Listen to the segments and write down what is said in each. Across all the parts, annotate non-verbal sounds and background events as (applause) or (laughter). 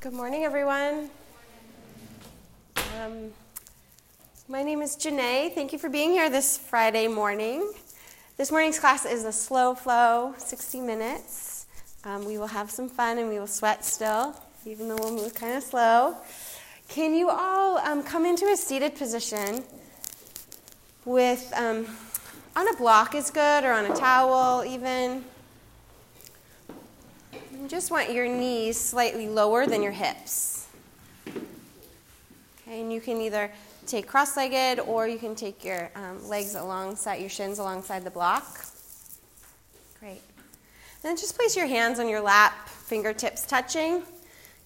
Good morning, everyone. Um, my name is Janae. Thank you for being here this Friday morning. This morning's class is a slow flow, 60 minutes. Um, we will have some fun and we will sweat still, even though we'll move kind of slow. Can you all um, come into a seated position with um, on a block is good or on a towel even? You just want your knees slightly lower than your hips. Okay, and you can either take cross legged or you can take your um, legs alongside, your shins alongside the block. Great. And then just place your hands on your lap, fingertips touching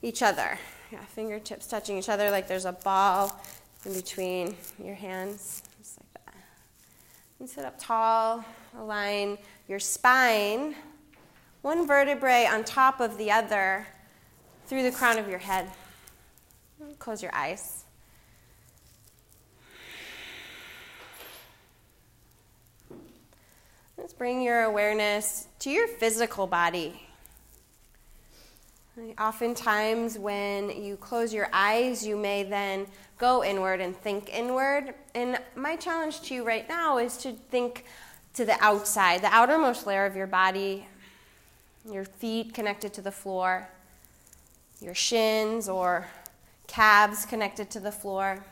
each other. Yeah, fingertips touching each other like there's a ball in between your hands, just like that. And sit up tall, align your spine one vertebrae on top of the other through the crown of your head. Close your eyes. Let's bring your awareness to your physical body. Oftentimes, when you close your eyes, you may then go inward and think inward. And my challenge to you right now is to think to the outside, the outermost layer of your body, your feet connected to the floor, your shins or calves connected to the floor.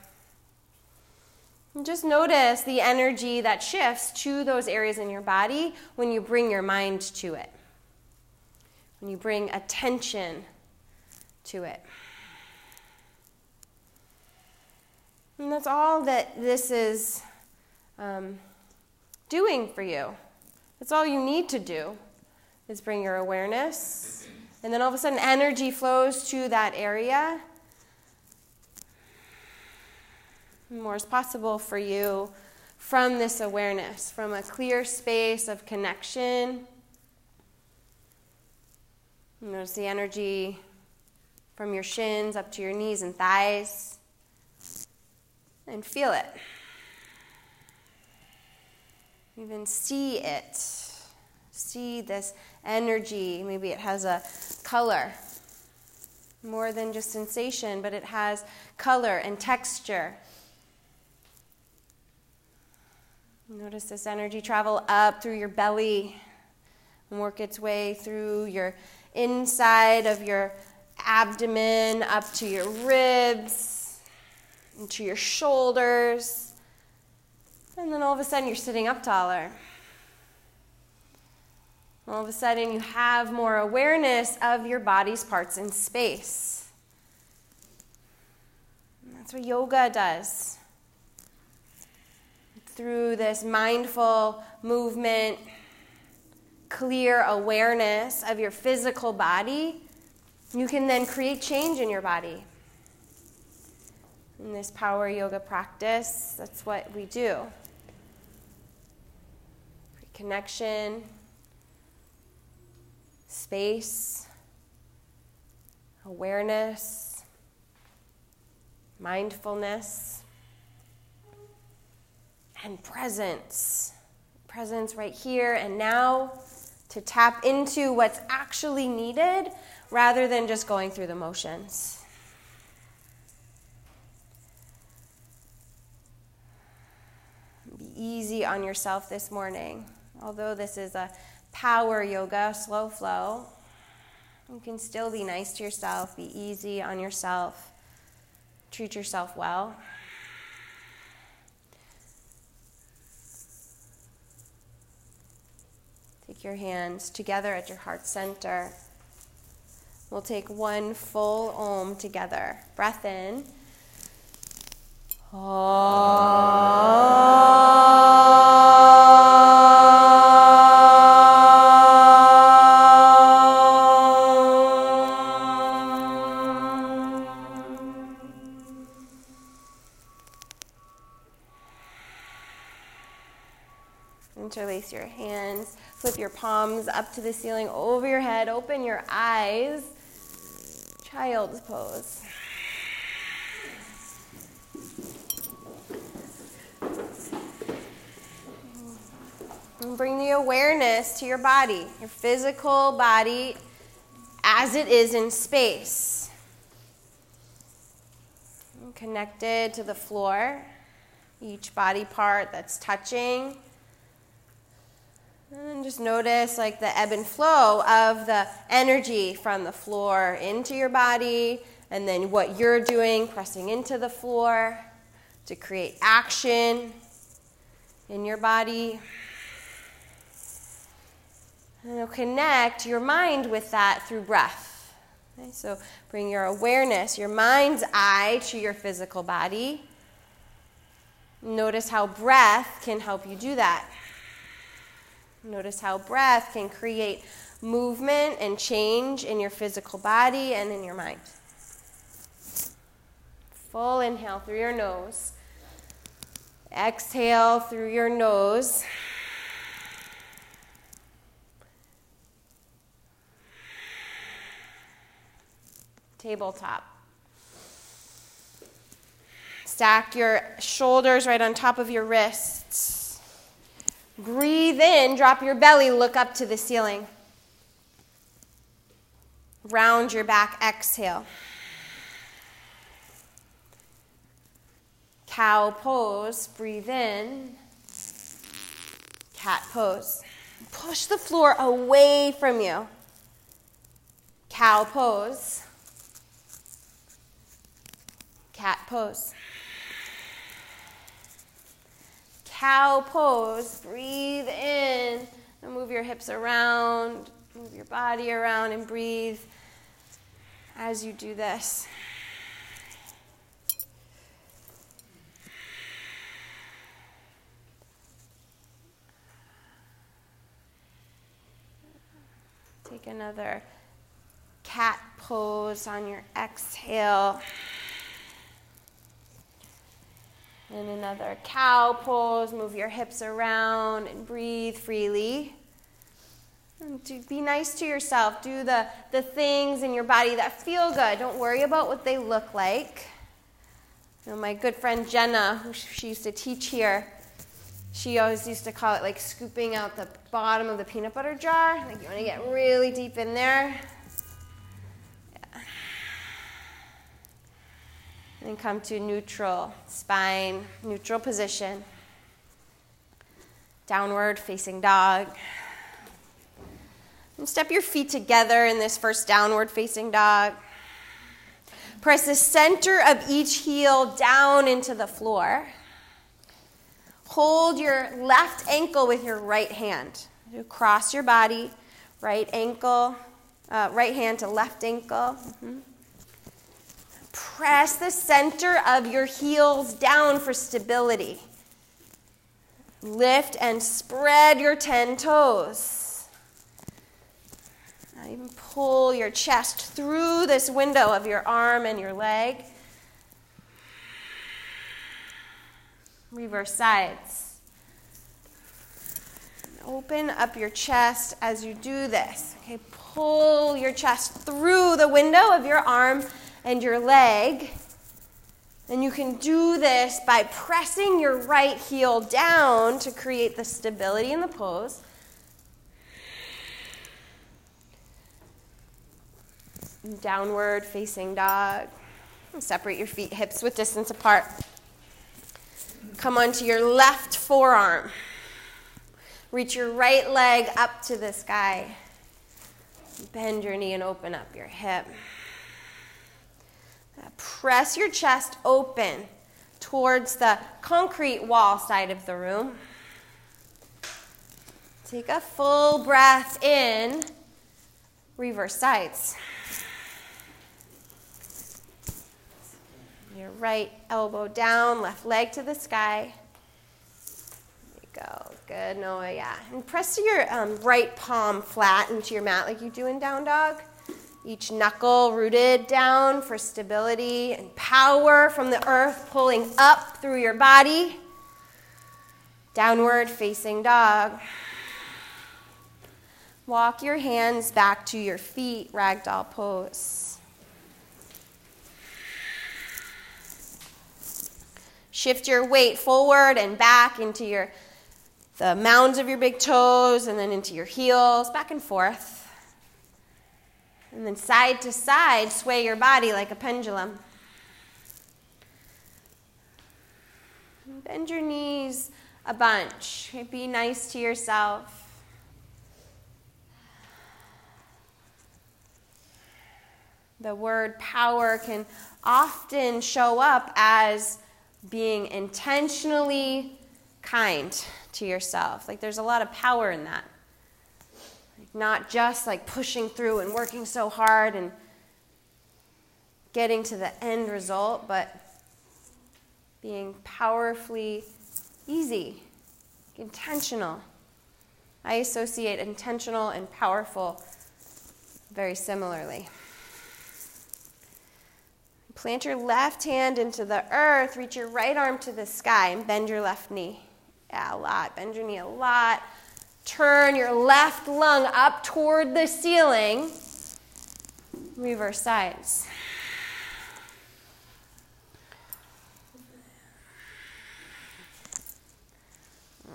And just notice the energy that shifts to those areas in your body when you bring your mind to it, when you bring attention to it. And that's all that this is um, doing for you. That's all you need to do is bring your awareness. And then all of a sudden, energy flows to that area. More is possible for you from this awareness, from a clear space of connection. Notice the energy from your shins up to your knees and thighs. And feel it. Even see it see this energy. Maybe it has a color, more than just sensation, but it has color and texture. Notice this energy travel up through your belly and work its way through your inside of your abdomen, up to your ribs, into your shoulders. And then all of a sudden you're sitting up taller all of a sudden you have more awareness of your body's parts in space. And that's what yoga does. Through this mindful movement, clear awareness of your physical body, you can then create change in your body. In this power yoga practice, that's what we do. Connection, space, awareness, mindfulness, and presence. Presence right here and now to tap into what's actually needed rather than just going through the motions. Be easy on yourself this morning. Although this is a power yoga, slow flow. You can still be nice to yourself, be easy on yourself, treat yourself well. Take your hands together at your heart center. We'll take one full om together. Breath in. Interlace palms up to the ceiling over your head, open your eyes. Child's pose. And bring the awareness to your body, your physical body as it is in space. Connected to the floor, each body part that's touching. And just notice like the ebb and flow of the energy from the floor into your body, and then what you're doing, pressing into the floor to create action in your body. And connect your mind with that through breath. Okay, so bring your awareness, your mind's eye to your physical body. Notice how breath can help you do that. Notice how breath can create movement and change in your physical body and in your mind. Full inhale through your nose. Exhale through your nose. Tabletop. Stack your shoulders right on top of your wrists. Breathe in, drop your belly, look up to the ceiling. Round your back, exhale. Cow pose, breathe in. Cat pose. Push the floor away from you. Cow pose. Cat pose. Cow pose. Breathe in. And move your hips around. Move your body around and breathe as you do this. Take another cat pose on your exhale. And another cow pose. Move your hips around and breathe freely. And be nice to yourself. Do the, the things in your body that feel good. Don't worry about what they look like. You know, my good friend Jenna, who she used to teach here, she always used to call it like scooping out the bottom of the peanut butter jar. Like you want to get really deep in there. And come to neutral spine, neutral position. Downward facing dog. And step your feet together in this first downward facing dog. Press the center of each heel down into the floor. Hold your left ankle with your right hand. Cross your body, right ankle, uh, right hand to left ankle. Mm-hmm. Press the center of your heels down for stability. Lift and spread your 10 toes. Now even pull your chest through this window of your arm and your leg. Reverse sides. Open up your chest as you do this. Okay, pull your chest through the window of your arm and your leg. And you can do this by pressing your right heel down to create the stability in the pose. Downward facing dog. Separate your feet hips with distance apart. Come onto your left forearm. Reach your right leg up to the sky. Bend your knee and open up your hip. Press your chest open towards the concrete wall side of the room. Take a full breath in, reverse sides. Your right elbow down, left leg to the sky. There you go. Good, Noah. Yeah. And press your um, right palm flat into your mat like you do in down dog. Each knuckle rooted down for stability and power from the earth pulling up through your body. Downward facing dog. Walk your hands back to your feet, ragdoll pose. Shift your weight forward and back into your the mounds of your big toes and then into your heels, back and forth. And then side to side, sway your body like a pendulum. Bend your knees a bunch. Be nice to yourself. The word power can often show up as being intentionally kind to yourself. Like there's a lot of power in that. Not just like pushing through and working so hard and getting to the end result, but being powerfully easy, intentional. I associate intentional and powerful very similarly. Plant your left hand into the earth, reach your right arm to the sky, and bend your left knee. Yeah, a lot. Bend your knee a lot. Turn your left lung up toward the ceiling. Reverse sides.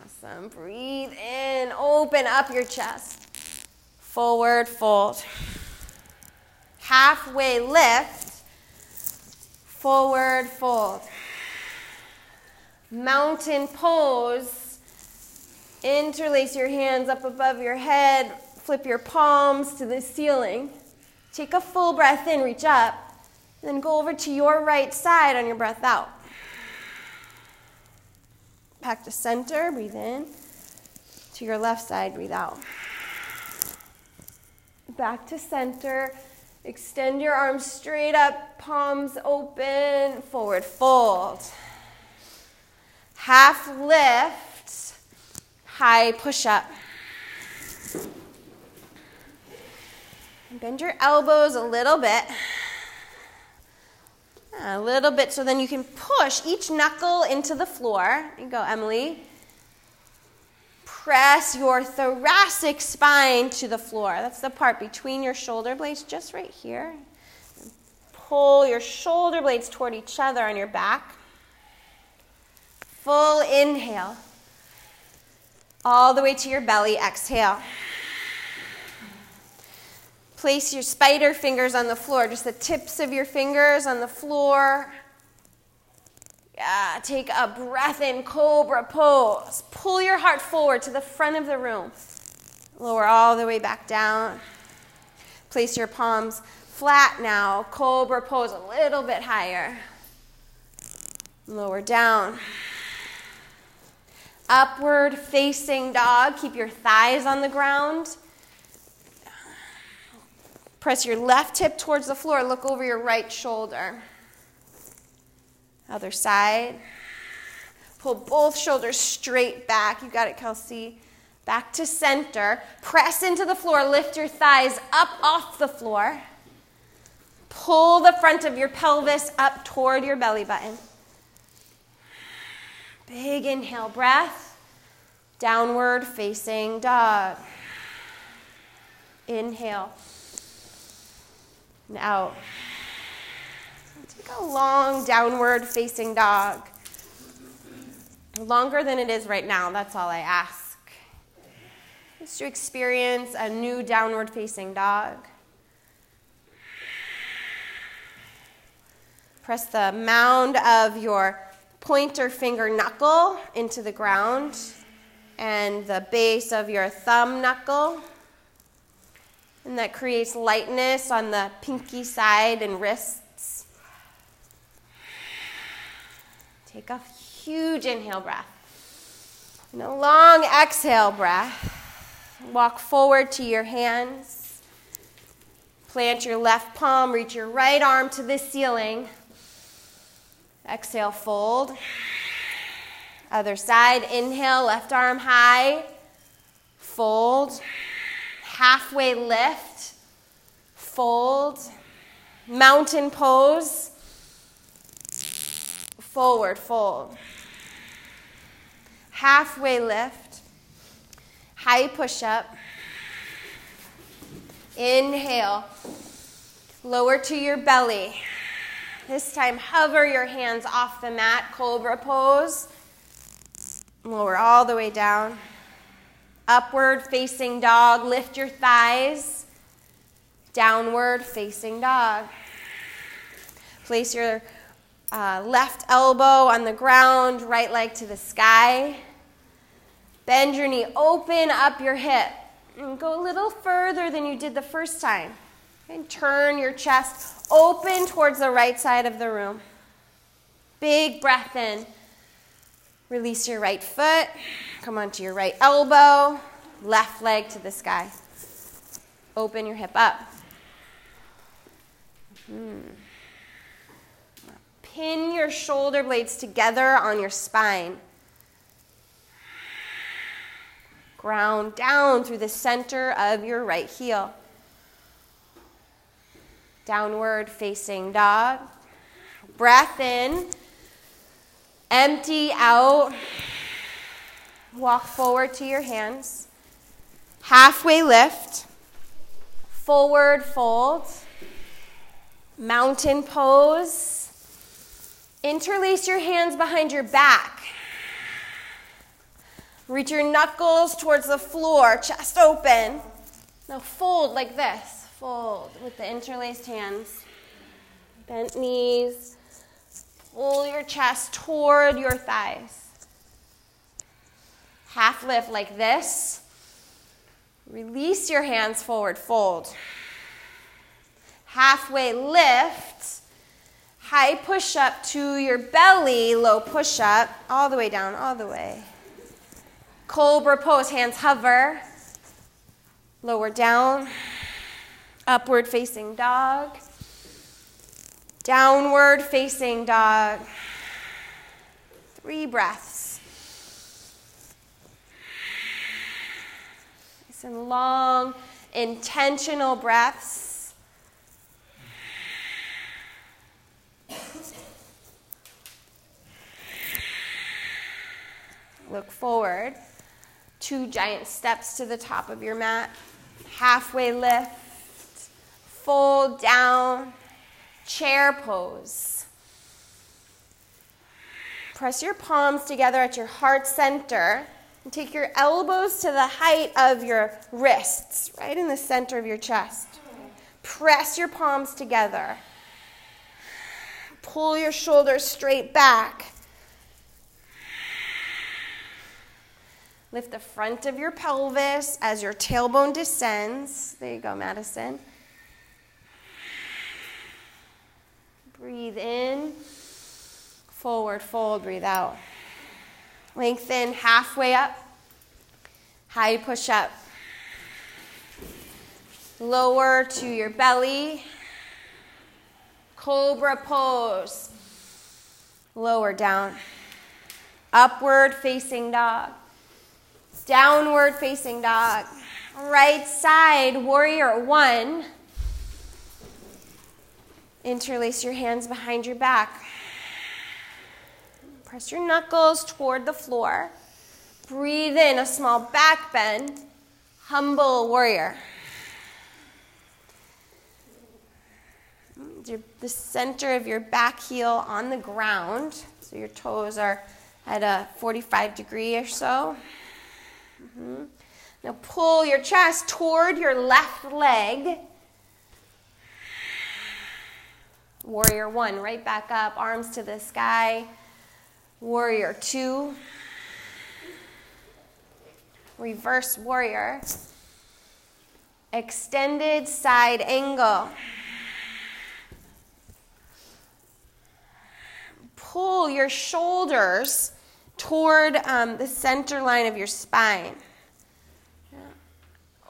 Awesome. Breathe in. Open up your chest. Forward fold. Halfway lift forward fold. Mountain pose. Interlace your hands up above your head. Flip your palms to the ceiling. Take a full breath in, reach up. Then go over to your right side on your breath out. Back to center, breathe in. To your left side, breathe out. Back to center. Extend your arms straight up, palms open, forward fold. Half lift, high push up. Bend your elbows a little bit. A little bit so then you can push each knuckle into the floor. you go, Emily. Press your thoracic spine to the floor. That's the part between your shoulder blades, just right here. Pull your shoulder blades toward each other on your back. Full inhale. All the way to your belly. Exhale. Place your spider fingers on the floor, just the tips of your fingers on the floor. Yeah, take a breath in, cobra pose. Pull your heart forward to the front of the room. Lower all the way back down. Place your palms flat now. Cobra pose a little bit higher. Lower down. Upward facing dog. Keep your thighs on the ground. Press your left hip towards the floor. Look over your right shoulder. Other side. Pull both shoulders straight back. You got it, Kelsey. Back to center. Press into the floor. Lift your thighs up off the floor. Pull the front of your pelvis up toward your belly button. Big inhale, breath. Downward facing dog. Inhale. And out. Take a long downward facing dog. Longer than it is right now, that's all I ask. Just to experience a new downward facing dog. Press the mound of your pointer finger knuckle into the ground and the base of your thumb knuckle. And that creates lightness on the pinky side and wrists. Take a huge inhale breath. And a long exhale breath. Walk forward to your hands. Plant your left palm, reach your right arm to the ceiling. Exhale, fold. Other side, inhale, left arm high. Fold. Halfway lift. Fold. Mountain pose forward fold. Halfway lift, high push up. Inhale, lower to your belly. This time, hover your hands off the mat, cobra pose. Lower all the way down. Upward facing dog, lift your thighs. Downward facing dog. Place your Uh, left elbow on the ground, right leg to the sky. Bend your knee, open up your hip, and go a little further than you did the first time. And turn your chest open towards the right side of the room. Big breath in. Release your right foot. Come onto your right elbow. Left leg to the sky. Open your hip up. Hmm. Pin your shoulder blades together on your spine. Ground down through the center of your right heel. Downward facing dog. Breath in. Empty out. Walk forward to your hands. Halfway lift. Forward fold. Mountain pose. Interlace your hands behind your back. Reach your knuckles towards the floor, chest open. Now fold like this. Fold with the interlaced hands. Bent knees. Pull your chest toward your thighs. Half lift like this. Release your hands forward, fold. Halfway lift. High push up to your belly, low push up, all the way down, all the way. Cobra pose, hands hover. Lower down. Upward facing dog. Downward facing dog. Three breaths. Nice and long, intentional breaths. Look forward two giant steps to the top of your mat, halfway lift, fold down, chair pose. Press your palms together at your heart center and take your elbows to the height of your wrists, right in the center of your chest. Press your palms together. Pull your shoulders straight back. Lift the front of your pelvis as your tailbone descends. There you go, Madison. Breathe in. Forward fold, breathe out. Lengthen halfway up. High push up. Lower to your belly. Cobra pose. Lower down. Upward facing dog. Downward facing dog. Right side, warrior one. Interlace your hands behind your back. Press your knuckles toward the floor. Breathe in a small back bend. Humble warrior. The center of your back heel on the ground, so your toes are at a 45 degree or so. Mm-hmm. Now pull your chest toward your left leg. Warrior one, right back up, arms to the sky. Warrior two. Reverse warrior. Extended side angle. Pull your shoulders toward um, the center line of your spine.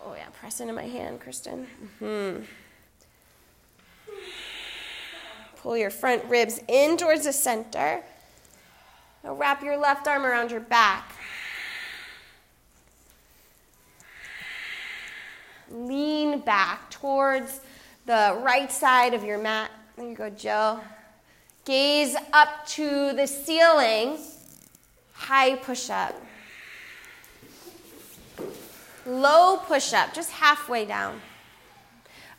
Oh, yeah, press into my hand, Kristen. Mm-hmm. Pull your front ribs in towards the center. Now wrap your left arm around your back. Lean back towards the right side of your mat. There you go, Jill. Gaze up to the ceiling high push up. Low push up, just halfway down.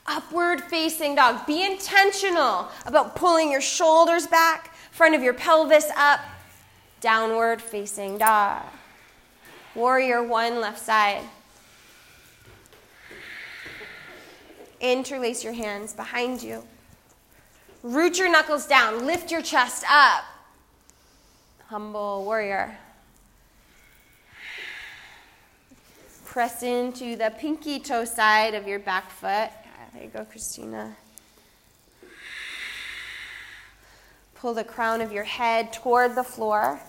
Upward facing dog. Be intentional about pulling your shoulders back, front of your pelvis up. Downward facing dog. Warrior one, left side. Interlace your hands behind you. Root your knuckles down. Lift your chest up. Humble warrior. Press into the pinky toe side of your back foot. There you go, Christina. Pull the crown of your head toward the floor,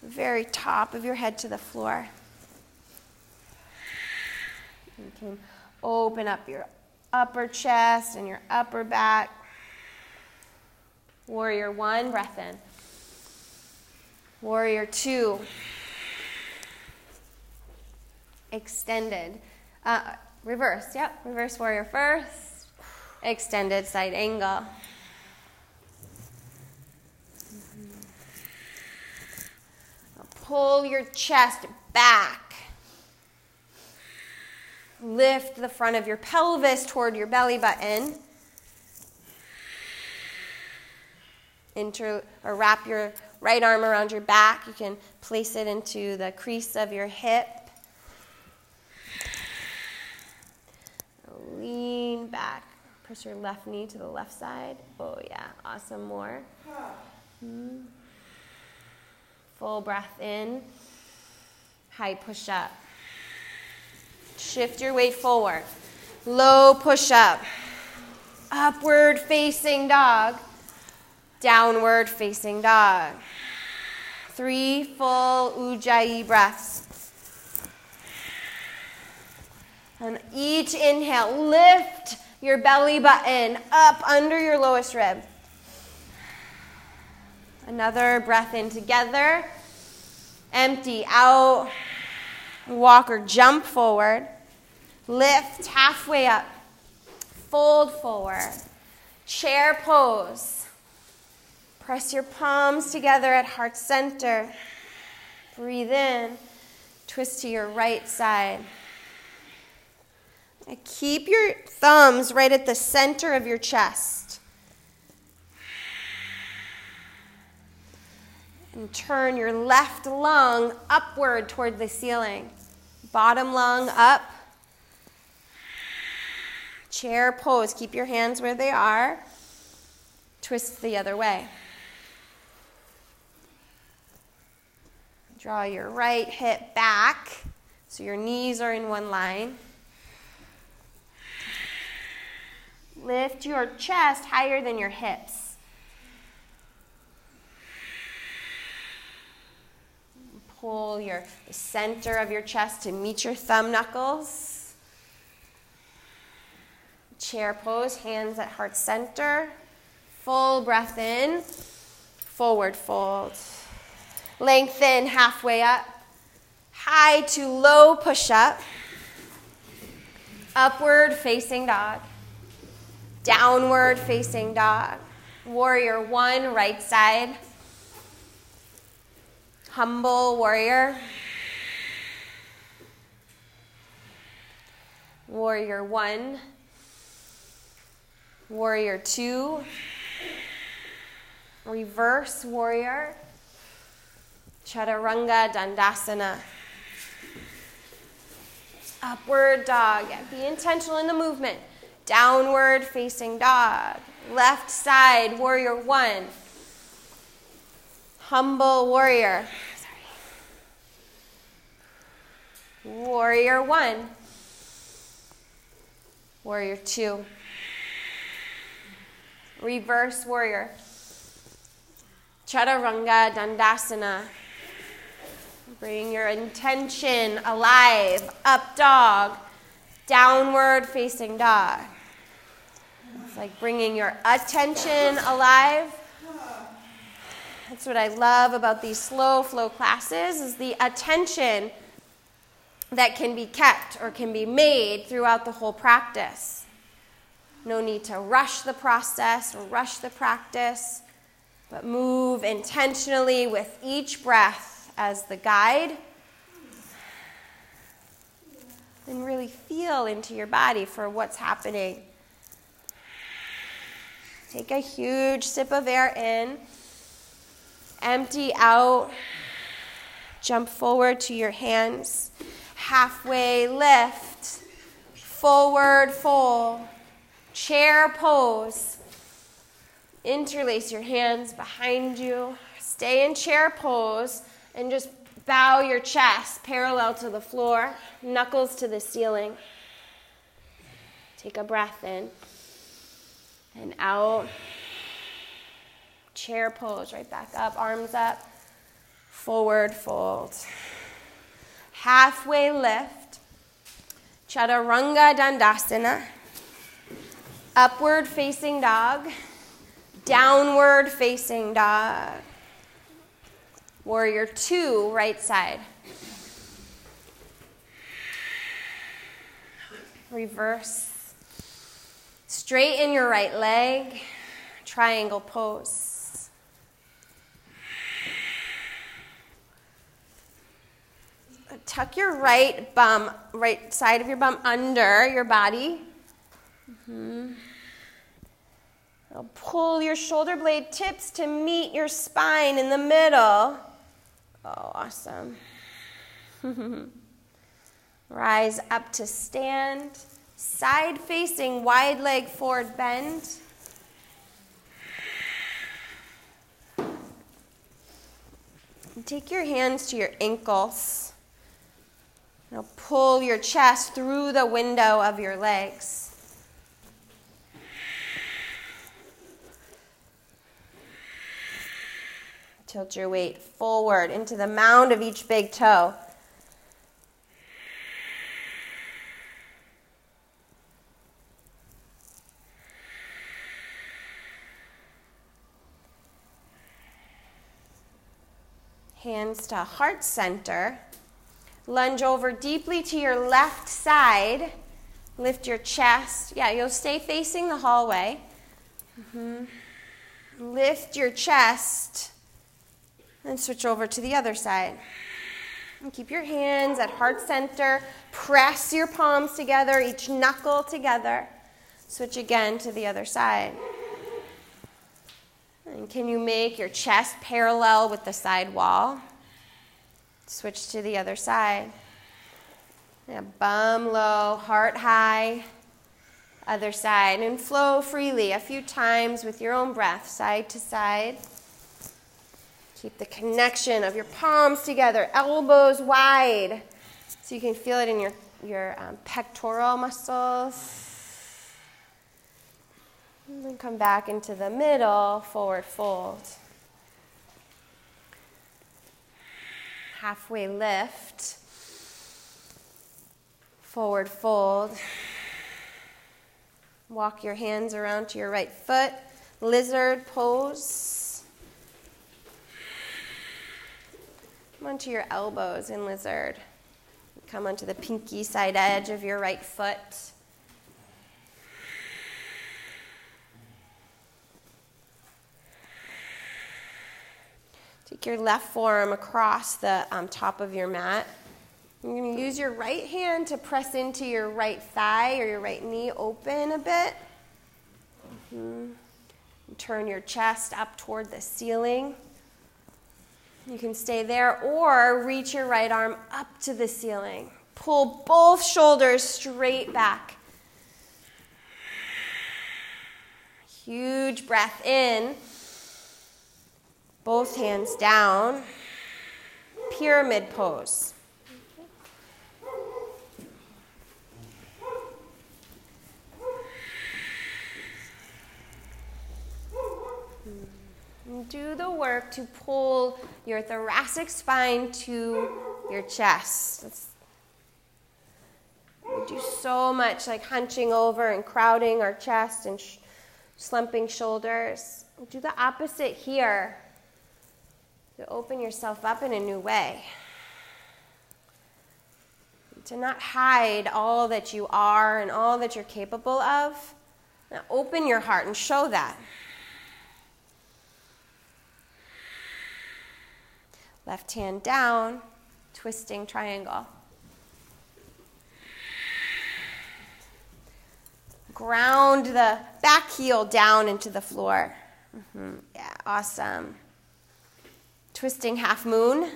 the very top of your head to the floor. You can open up your upper chest and your upper back. Warrior one, breath in. Warrior two, extended. Uh, reverse, yep, reverse warrior first. Extended side angle. Pull your chest back. Lift the front of your pelvis toward your belly button. Inter, or wrap your right arm around your back. You can place it into the crease of your hip. Lean back. Press your left knee to the left side. Oh, yeah. Awesome. More. Hmm. Full breath in. High push up. Shift your weight forward. Low push up. Upward facing dog. Downward facing dog. Three full ujjayi breaths. And each inhale, lift your belly button up under your lowest rib. Another breath in together. Empty out. Walk or jump forward. Lift halfway up. Fold forward. Chair pose. Press your palms together at heart center. Breathe in. Twist to your right side. Keep your thumbs right at the center of your chest. And turn your left lung upward toward the ceiling. Bottom lung up. Chair pose. Keep your hands where they are. Twist the other way. Draw your right hip back so your knees are in one line. Lift your chest higher than your hips. Pull your the center of your chest to meet your thumb knuckles. Chair pose, hands at heart center. Full breath in. Forward fold. Lengthen halfway up. High to low push up. Upward facing dog. Downward facing dog. Warrior one, right side. Humble warrior. Warrior one. Warrior two. Reverse warrior. Chaturanga Dandasana. Upward dog. Be intentional in the movement. Downward facing dog. Left side, warrior one. Humble warrior. Warrior one. Warrior two. Reverse warrior. Chaturanga Dandasana. Bring your intention alive. Up dog. Downward facing dog. It's like bringing your attention alive. That's what I love about these slow flow classes is the attention that can be kept or can be made throughout the whole practice. No need to rush the process or rush the practice, but move intentionally with each breath as the guide. And really feel into your body for what's happening. Take a huge sip of air in. Empty out. Jump forward to your hands. Halfway lift. Forward fold. Chair pose. Interlace your hands behind you. Stay in chair pose and just bow your chest parallel to the floor, knuckles to the ceiling. Take a breath in and out. Chair pose, right back up, arms up, forward fold. Halfway lift, Chaturanga Dandasana, upward facing dog, downward facing dog. Warrior two, right side. Reverse. Straighten your right leg, triangle pose. Tuck your right bum, right side of your bum under your body. Mm-hmm. Pull your shoulder blade tips to meet your spine in the middle. Oh, awesome. (laughs) Rise up to stand. Side facing, wide leg forward bend. Take your hands to your ankles. Now pull your chest through the window of your legs. Tilt your weight forward into the mound of each big toe. Hands to heart center. Lunge over deeply to your left side. Lift your chest. Yeah, you'll stay facing the hallway. Mm-hmm. Lift your chest and switch over to the other side. And keep your hands at heart center. Press your palms together, each knuckle together. Switch again to the other side. And can you make your chest parallel with the side wall? Switch to the other side. Yeah, bum low, heart high. Other side. And flow freely a few times with your own breath, side to side. Keep the connection of your palms together, elbows wide, so you can feel it in your, your um, pectoral muscles. And then come back into the middle, forward fold. Halfway lift, forward fold. Walk your hands around to your right foot, lizard pose. Come onto your elbows in lizard. Come onto the pinky side edge of your right foot. Take your left forearm across the um, top of your mat. You're going to use your right hand to press into your right thigh or your right knee open a bit. Mm-hmm. Turn your chest up toward the ceiling. You can stay there or reach your right arm up to the ceiling. Pull both shoulders straight back. Huge breath in. Both hands down. Pyramid pose. do the work to pull your thoracic spine to your chest. we do so much like hunching over and crowding our chest and sh- slumping shoulders. Do the opposite here. To open yourself up in a new way. To not hide all that you are and all that you're capable of. Now open your heart and show that. Left hand down, twisting triangle. Ground the back heel down into the floor. Mm-hmm. Yeah, awesome. Twisting half moon.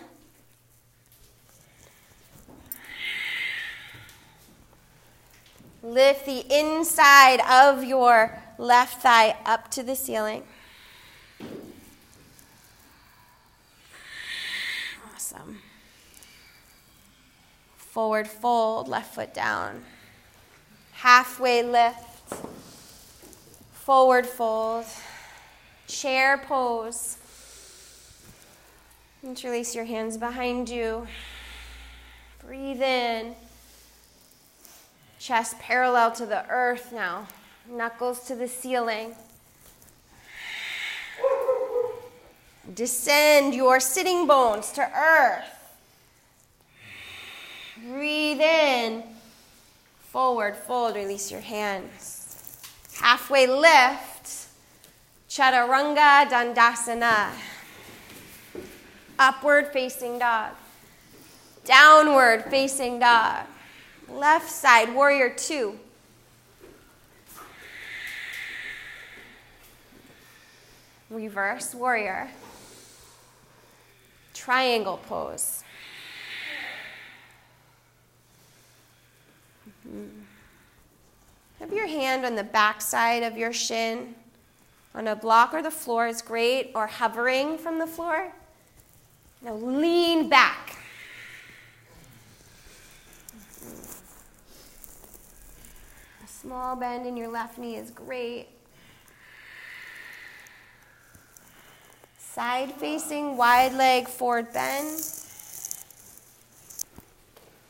Lift the inside of your left thigh up to the ceiling. Awesome. Forward fold, left foot down. Halfway lift. Forward fold. Chair pose. Interlace your hands behind you. Breathe in. Chest parallel to the earth now. Knuckles to the ceiling. Descend your sitting bones to earth. Breathe in. Forward fold, release your hands. Halfway lift. Chaturanga Dandasana. Upward facing dog. Downward facing dog. Left side, warrior two. Reverse warrior. Triangle pose. Mm-hmm. Have your hand on the back side of your shin. On a block or the floor is great, or hovering from the floor. Now lean back. A small bend in your left knee is great. Side facing, wide leg, forward bend.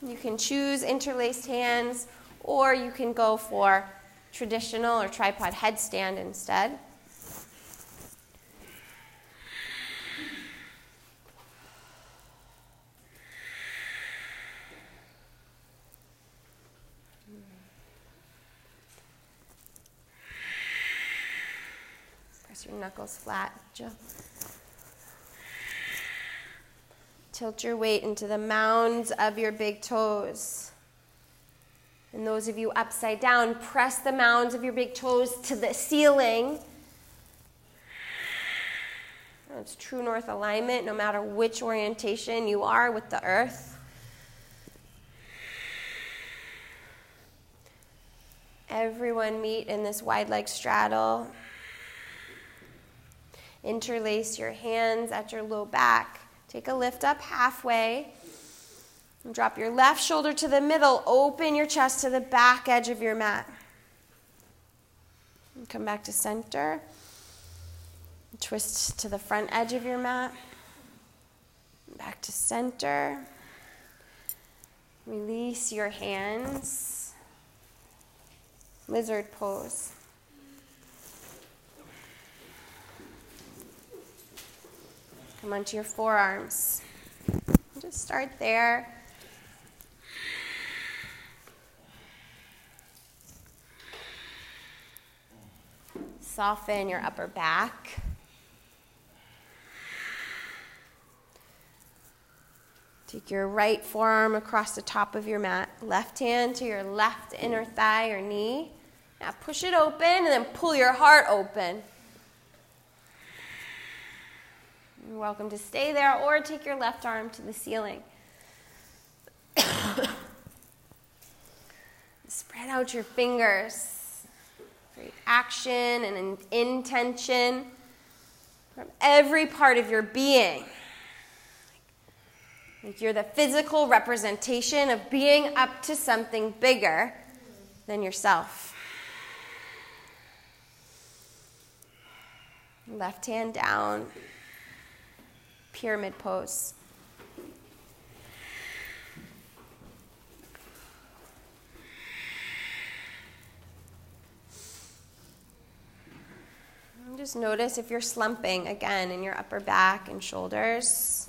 You can choose interlaced hands, or you can go for traditional or tripod headstand instead. Your knuckles flat. Tilt your weight into the mounds of your big toes. And those of you upside down, press the mounds of your big toes to the ceiling. It's true north alignment no matter which orientation you are with the earth. Everyone meet in this wide leg straddle. Interlace your hands at your low back. Take a lift up halfway. Drop your left shoulder to the middle. Open your chest to the back edge of your mat. Come back to center. Twist to the front edge of your mat. Back to center. Release your hands. Lizard pose. Come onto your forearms. Just start there. Soften your upper back. Take your right forearm across the top of your mat, left hand to your left inner thigh or knee. Now push it open and then pull your heart open. You're welcome to stay there or take your left arm to the ceiling. (coughs) Spread out your fingers. Great action and intention from every part of your being. Like you're the physical representation of being up to something bigger than yourself. Left hand down, pyramid pose. just notice if you're slumping again in your upper back and shoulders.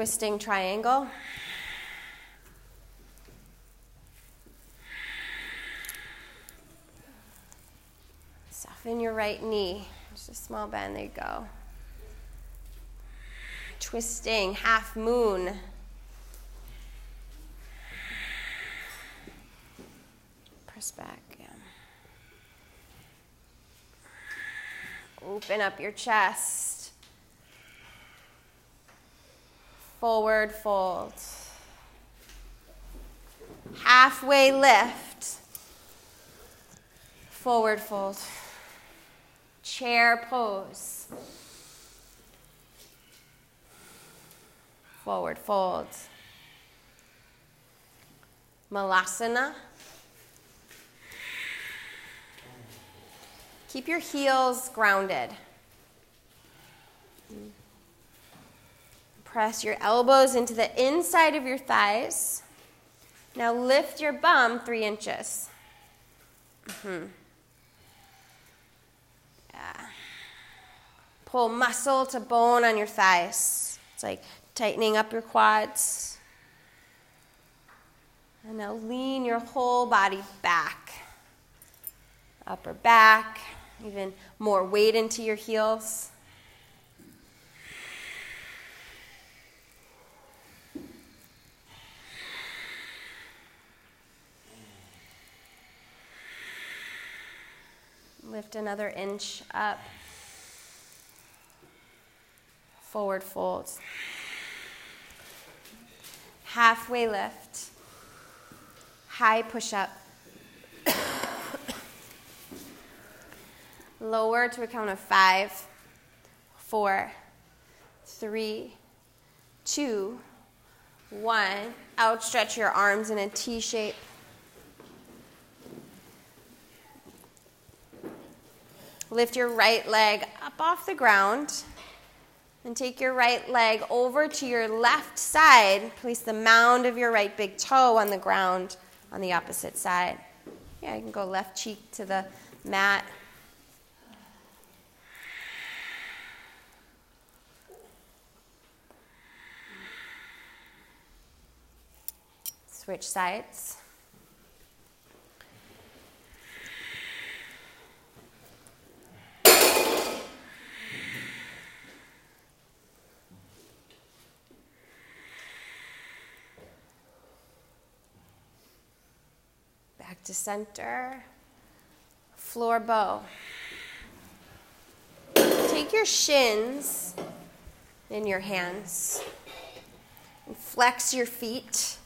Twisting triangle. Soften your right knee. Just a small bend. There you go twisting, half moon. Press back. Open up your chest. Forward fold. Halfway lift. Forward fold. Chair pose. Forward fold. Malasana. Keep your heels grounded. Press your elbows into the inside of your thighs. Now lift your bum three inches. Mm-hmm. Yeah. Pull muscle to bone on your thighs. It's like tightening up your quads. And now lean your whole body back. Upper back, even more weight into your heels. Lift another inch up. Forward folds. Halfway lift. High push up. (coughs) Lower to a count of five, four, three, two, one. Outstretch your arms in a T shape. Lift your right leg up off the ground. And take your right leg over to your left side. Place the mound of your right big toe on the ground on the opposite side. Yeah, you can go left cheek to the mat. Switch sides. Back to center. Floor bow. Take your shins in your hands and flex your feet.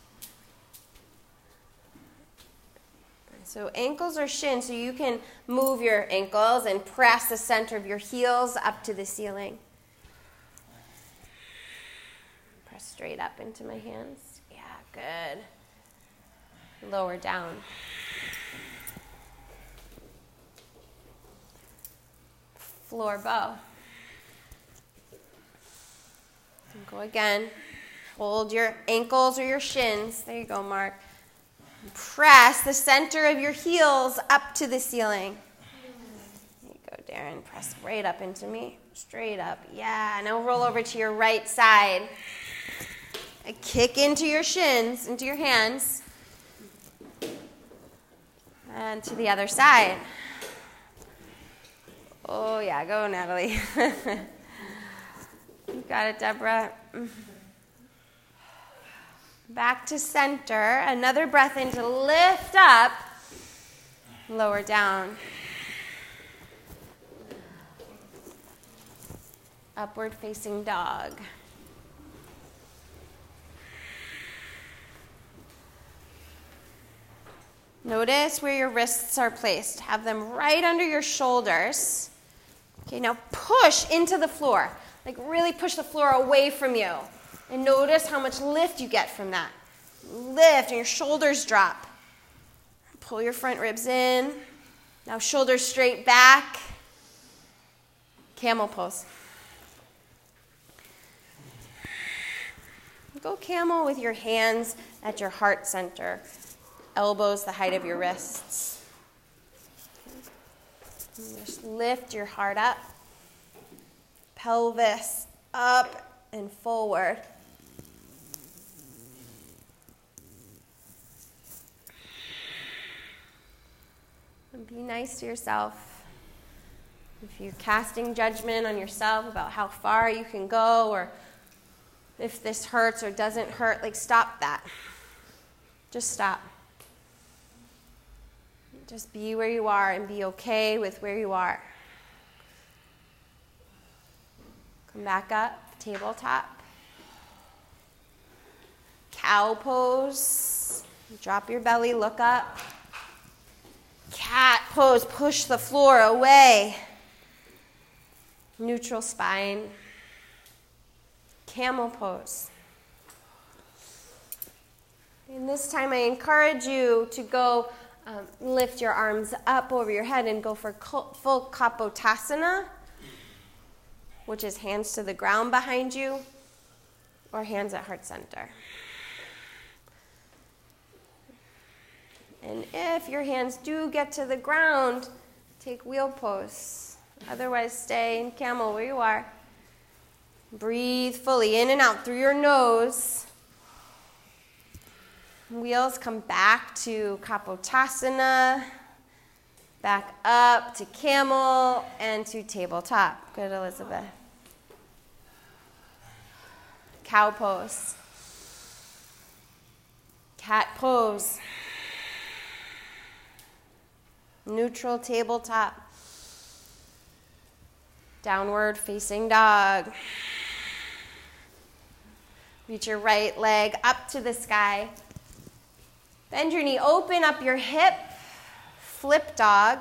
So, ankles or shins, so you can move your ankles and press the center of your heels up to the ceiling. Press straight up into my hands. Yeah, good. Lower down. Floor bow. And go again. Hold your ankles or your shins. There you go, Mark. Press the center of your heels up to the ceiling. There you go, Darren. Press right up into me. Straight up. Yeah. Now roll over to your right side. A kick into your shins, into your hands. And to the other side. Oh, yeah. Go, Natalie. (laughs) you got it, Deborah. Back to center. Another breath in to lift up. Lower down. Upward facing dog. Notice where your wrists are placed. Have them right under your shoulders. Okay, now push into the floor. Like really push the floor away from you. And notice how much lift you get from that. Lift, and your shoulders drop. Pull your front ribs in. Now, shoulders straight back. Camel pose. Go camel with your hands at your heart center, elbows the height of your wrists. Just lift your heart up, pelvis up and forward. And be nice to yourself. If you're casting judgment on yourself about how far you can go or if this hurts or doesn't hurt, like stop that. Just stop. Just be where you are and be okay with where you are. Come back up, tabletop. Cow pose. Drop your belly, look up. Cat pose, push the floor away. Neutral spine. Camel pose. And this time I encourage you to go um, lift your arms up over your head and go for full Kapotasana, which is hands to the ground behind you or hands at heart center. And if your hands do get to the ground, take wheel pose. Otherwise, stay in camel where you are. Breathe fully in and out through your nose. Wheels come back to Kapotasana, back up to camel, and to tabletop. Good, Elizabeth. Cow pose. Cat pose. Neutral tabletop. Downward facing dog. Reach your right leg up to the sky. Bend your knee, open up your hip, flip dog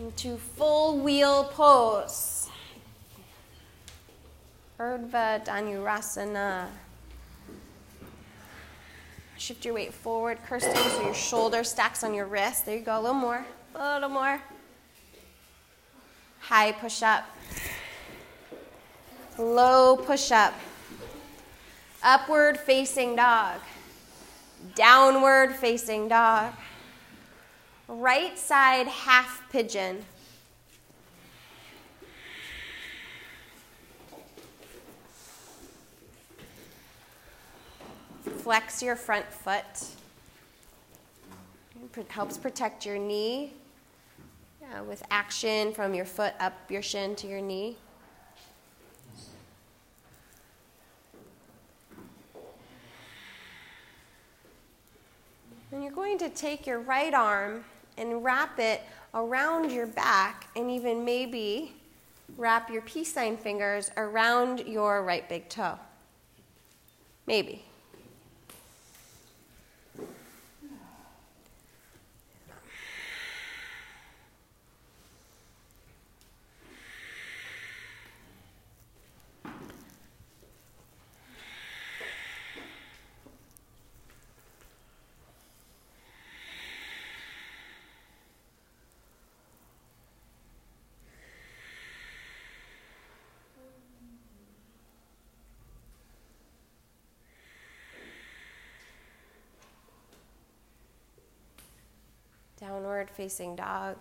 into full wheel pose. Urdhva Dhanurasana. Shift your weight forward, Kirsten, so your shoulder stacks on your wrist. There you go, a little more, a little more. High push up. Low push up. Upward facing dog. Downward facing dog. Right side half pigeon. Flex your front foot. It helps protect your knee yeah, with action from your foot up your shin to your knee. And you're going to take your right arm and wrap it around your back and even maybe wrap your peace sign fingers around your right big toe. Maybe. Downward facing dog.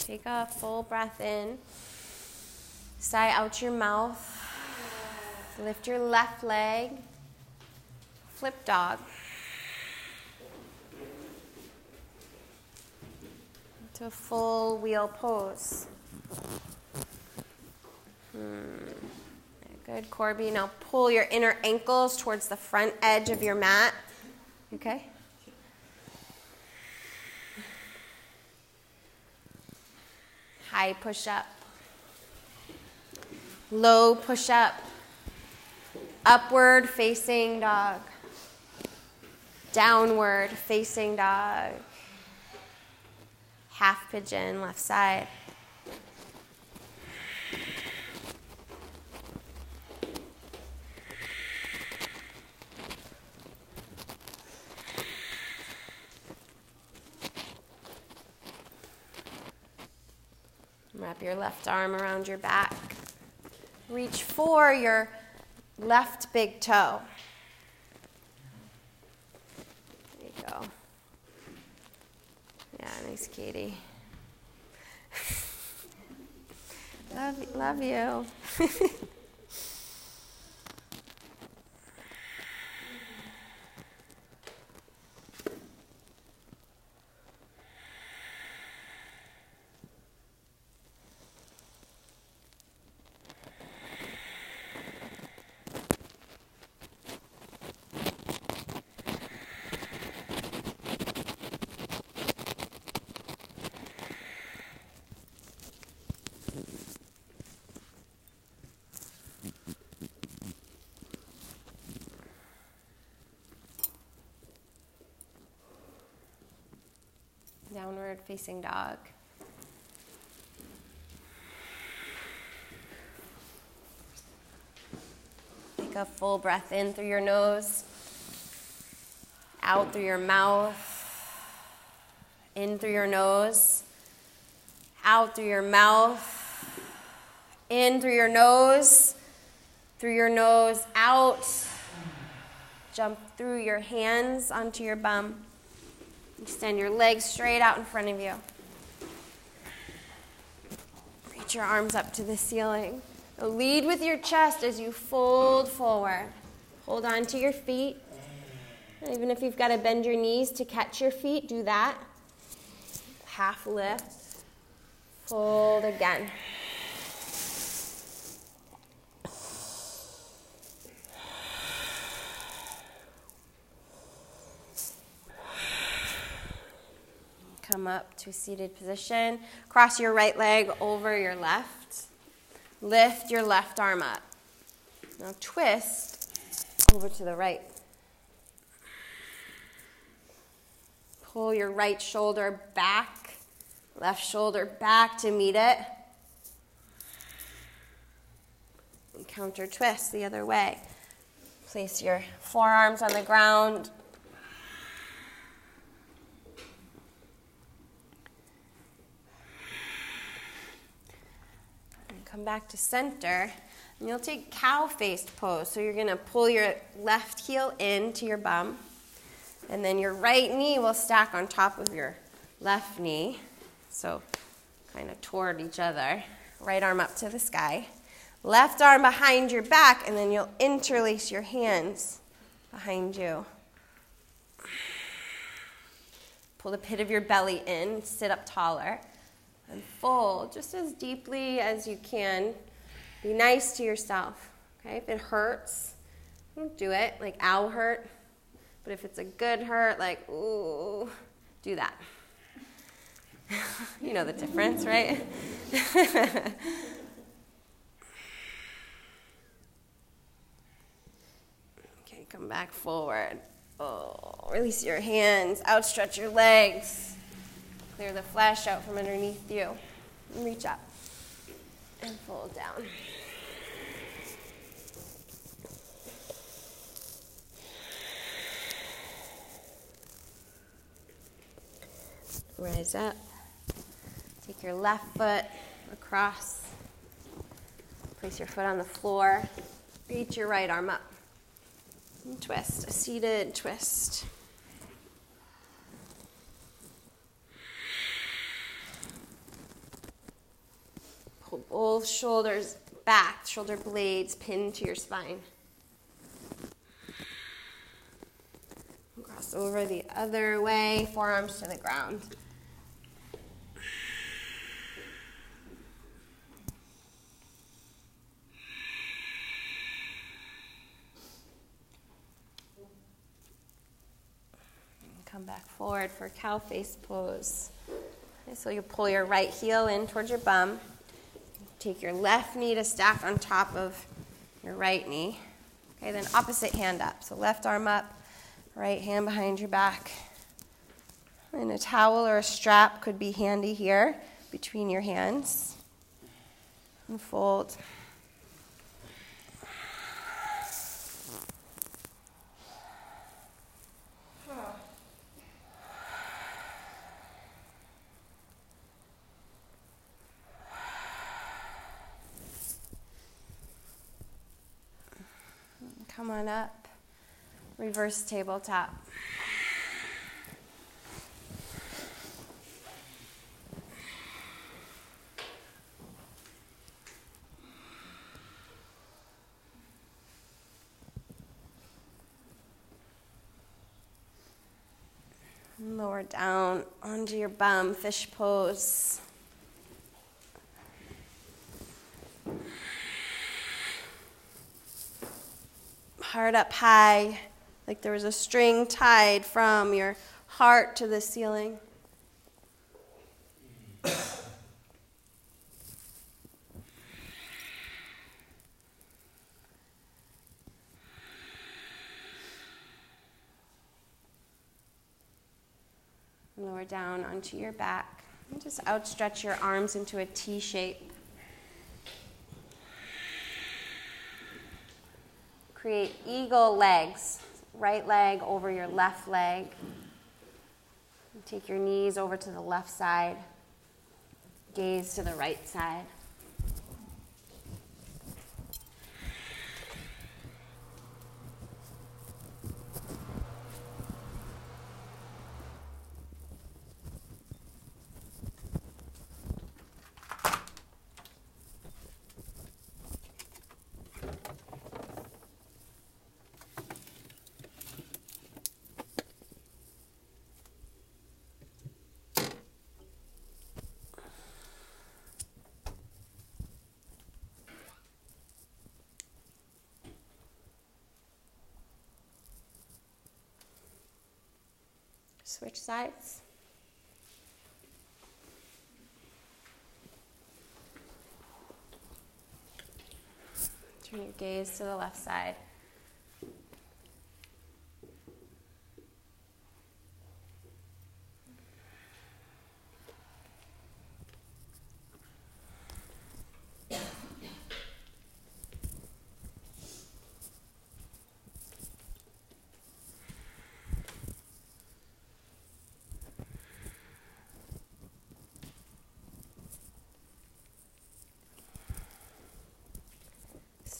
Take a full breath in. Sigh out your mouth. Lift your left leg. Flip dog. To a full wheel pose. Hmm. Good, Corby. Now pull your inner ankles towards the front edge of your mat. Okay? High push up. Low push up. Upward facing dog. Downward facing dog. Half pigeon, left side. Wrap your left arm around your back. Reach for your left big toe. There you go. Yeah, nice, Katie. (laughs) love, love you. (laughs) downward facing dog. Take a full breath in through your nose, out through your mouth, in through your nose, out through your mouth, in through your nose, through your nose, out. Jump through your hands onto your bum. Extend your legs straight out in front of you. Reach your arms up to the ceiling. Lead with your chest as you fold forward. Hold on to your feet. Even if you've got to bend your knees to catch your feet, do that. Half lift. Fold again. Come up to a seated position. Cross your right leg over your left. Lift your left arm up. Now twist over to the right. Pull your right shoulder back, left shoulder back to meet it. And counter twist the other way. Place your forearms on the ground, come back to center. And you'll take cow faced pose. So you're going to pull your left heel into your bum. And then your right knee will stack on top of your left knee. So kind of toward each other. Right arm up to the sky. Left arm behind your back, and then you'll interlace your hands behind you. Pull the pit of your belly in, sit up taller and fold just as deeply as you can. Be nice to yourself. Okay, if it hurts, don't do it. Like ow hurt. But if it's a good hurt, like ooh, do that. (laughs) you know the difference, right? (laughs) okay, come back forward. Oh, release your hands, outstretch your legs. Clear the flesh out from underneath you. Reach up and fold down. Rise up. Take your left foot across. Place your foot on the floor. Reach your right arm up. And twist, a seated twist. Both shoulders back, shoulder blades pinned to your spine. Cross over the other way, forearms to the ground. Come back forward for cow face pose. Okay, so you pull your right heel in towards your bum. Take your left knee to stack on top of your right knee. Okay, then opposite hand up. So left arm up, right hand behind your back. And a towel or a strap could be handy here between your hands. And fold. Come up. Reverse tabletop. Lower down onto your bum, fish pose. Heart up high, like there was a string tied from your heart to the ceiling. Lower down onto your back. And just outstretch your arms into a T shape. Create eagle legs. Right leg over your left leg. Take your knees over to the left side. Gaze to the right side. Switch sides. Turn your gaze to the left side.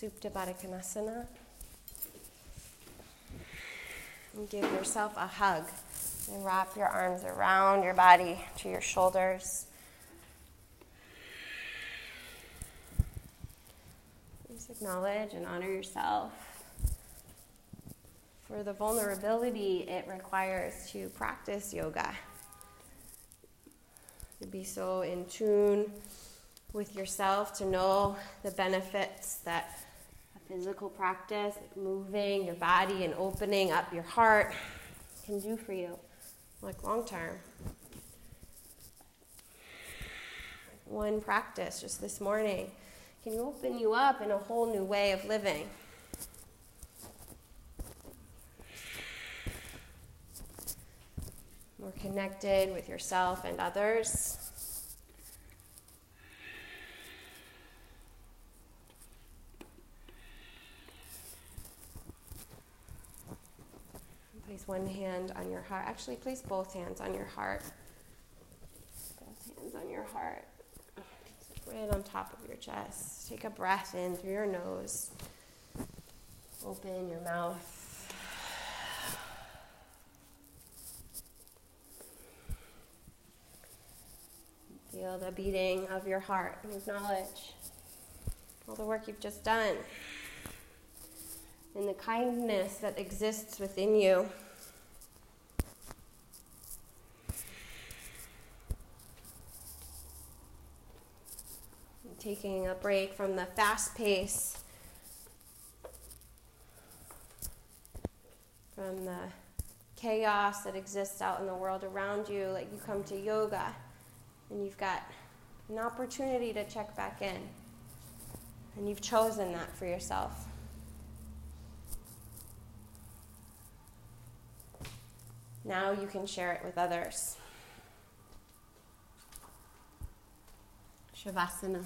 Supta And give yourself a hug. And wrap your arms around your body to your shoulders. Just acknowledge and honor yourself for the vulnerability it requires to practice yoga. To be so in tune with yourself, to know the benefits that physical practice, like moving your body and opening up your heart, can do for you, like long term. One practice just this morning can open you up in a whole new way of living. More connected with yourself and others. Place one hand on your heart. Actually, place both hands on your heart. Both hands on your heart. Right on top of your chest. Take a breath in through your nose. Open your mouth. Feel the beating of your heart and acknowledge all the work you've just done and the kindness that exists within you. Taking a break from the fast pace, from the chaos that exists out in the world around you. Like you come to yoga and you've got an opportunity to check back in, and you've chosen that for yourself. Now you can share it with others. Shavasana.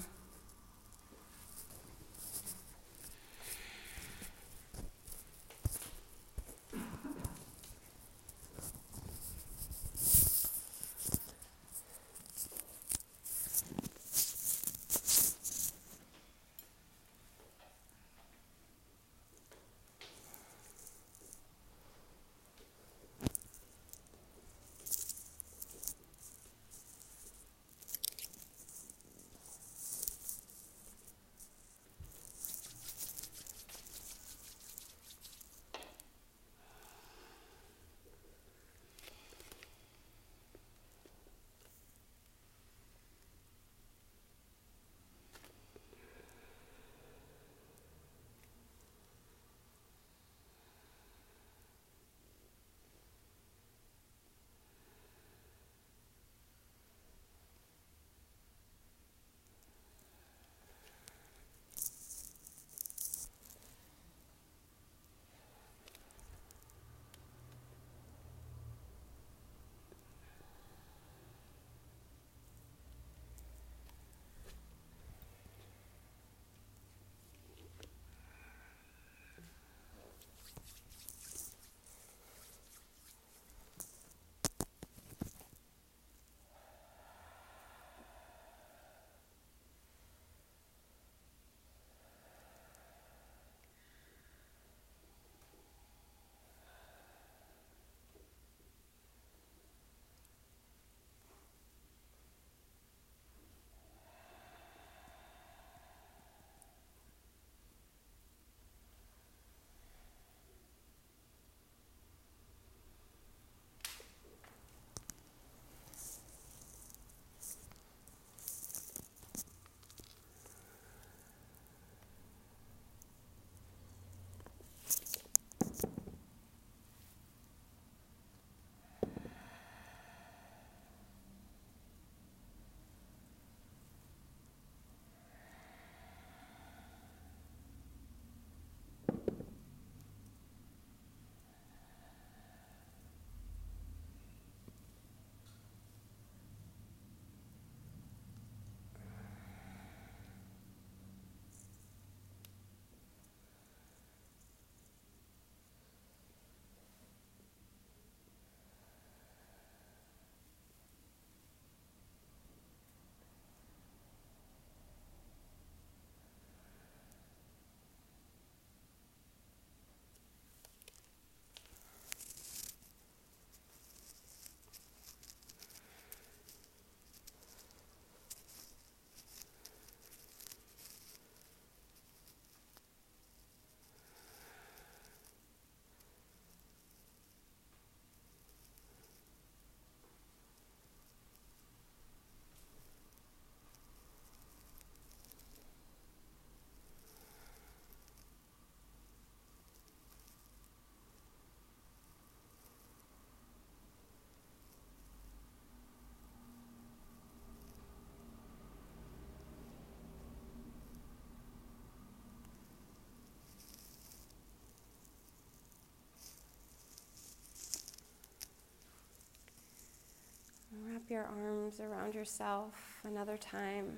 Your arms around yourself another time.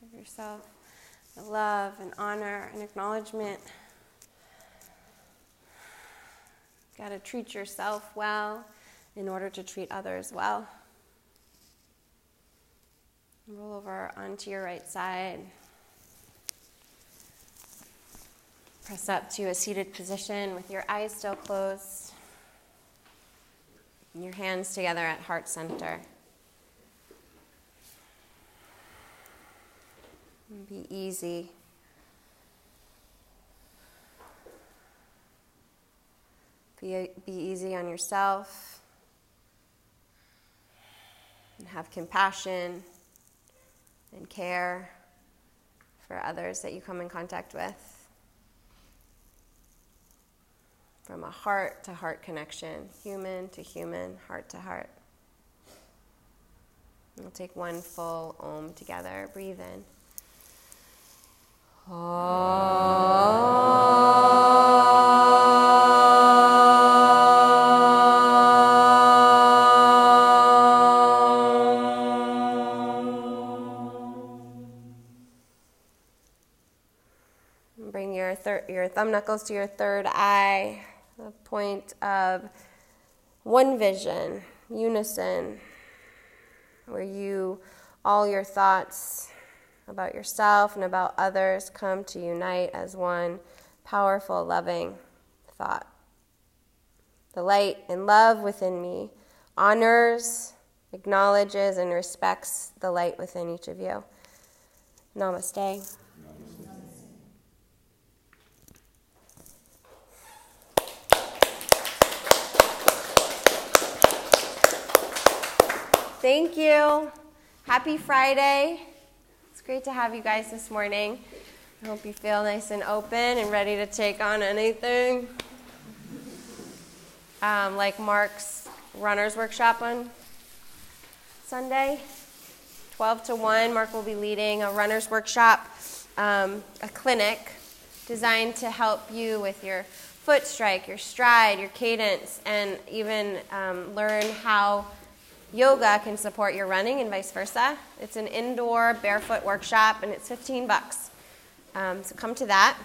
Give yourself the love and honor and acknowledgement. Got to treat yourself well in order to treat others well. Roll over onto your right side. Press up to a seated position with your eyes still closed. And your hands together at heart center. Be easy. Be, be easy on yourself. And have compassion and care for others that you come in contact with. From a heart to heart connection, human to human, heart to heart. We'll take one full om together. Breathe in. Bring your, thir- your thumb knuckles to your third eye, the point of one vision, unison, where you, all your thoughts, about yourself and about others come to unite as one powerful, loving thought. The light and love within me honors, acknowledges, and respects the light within each of you. Namaste. Thank you. Happy Friday. Great to have you guys this morning. I hope you feel nice and open and ready to take on anything. Um, like Mark's runner's workshop on Sunday, 12 to 1. Mark will be leading a runner's workshop, um, a clinic designed to help you with your foot strike, your stride, your cadence, and even um, learn how yoga can support your running and vice versa. It's an indoor barefoot workshop and it's 15 bucks. Um, so come to that.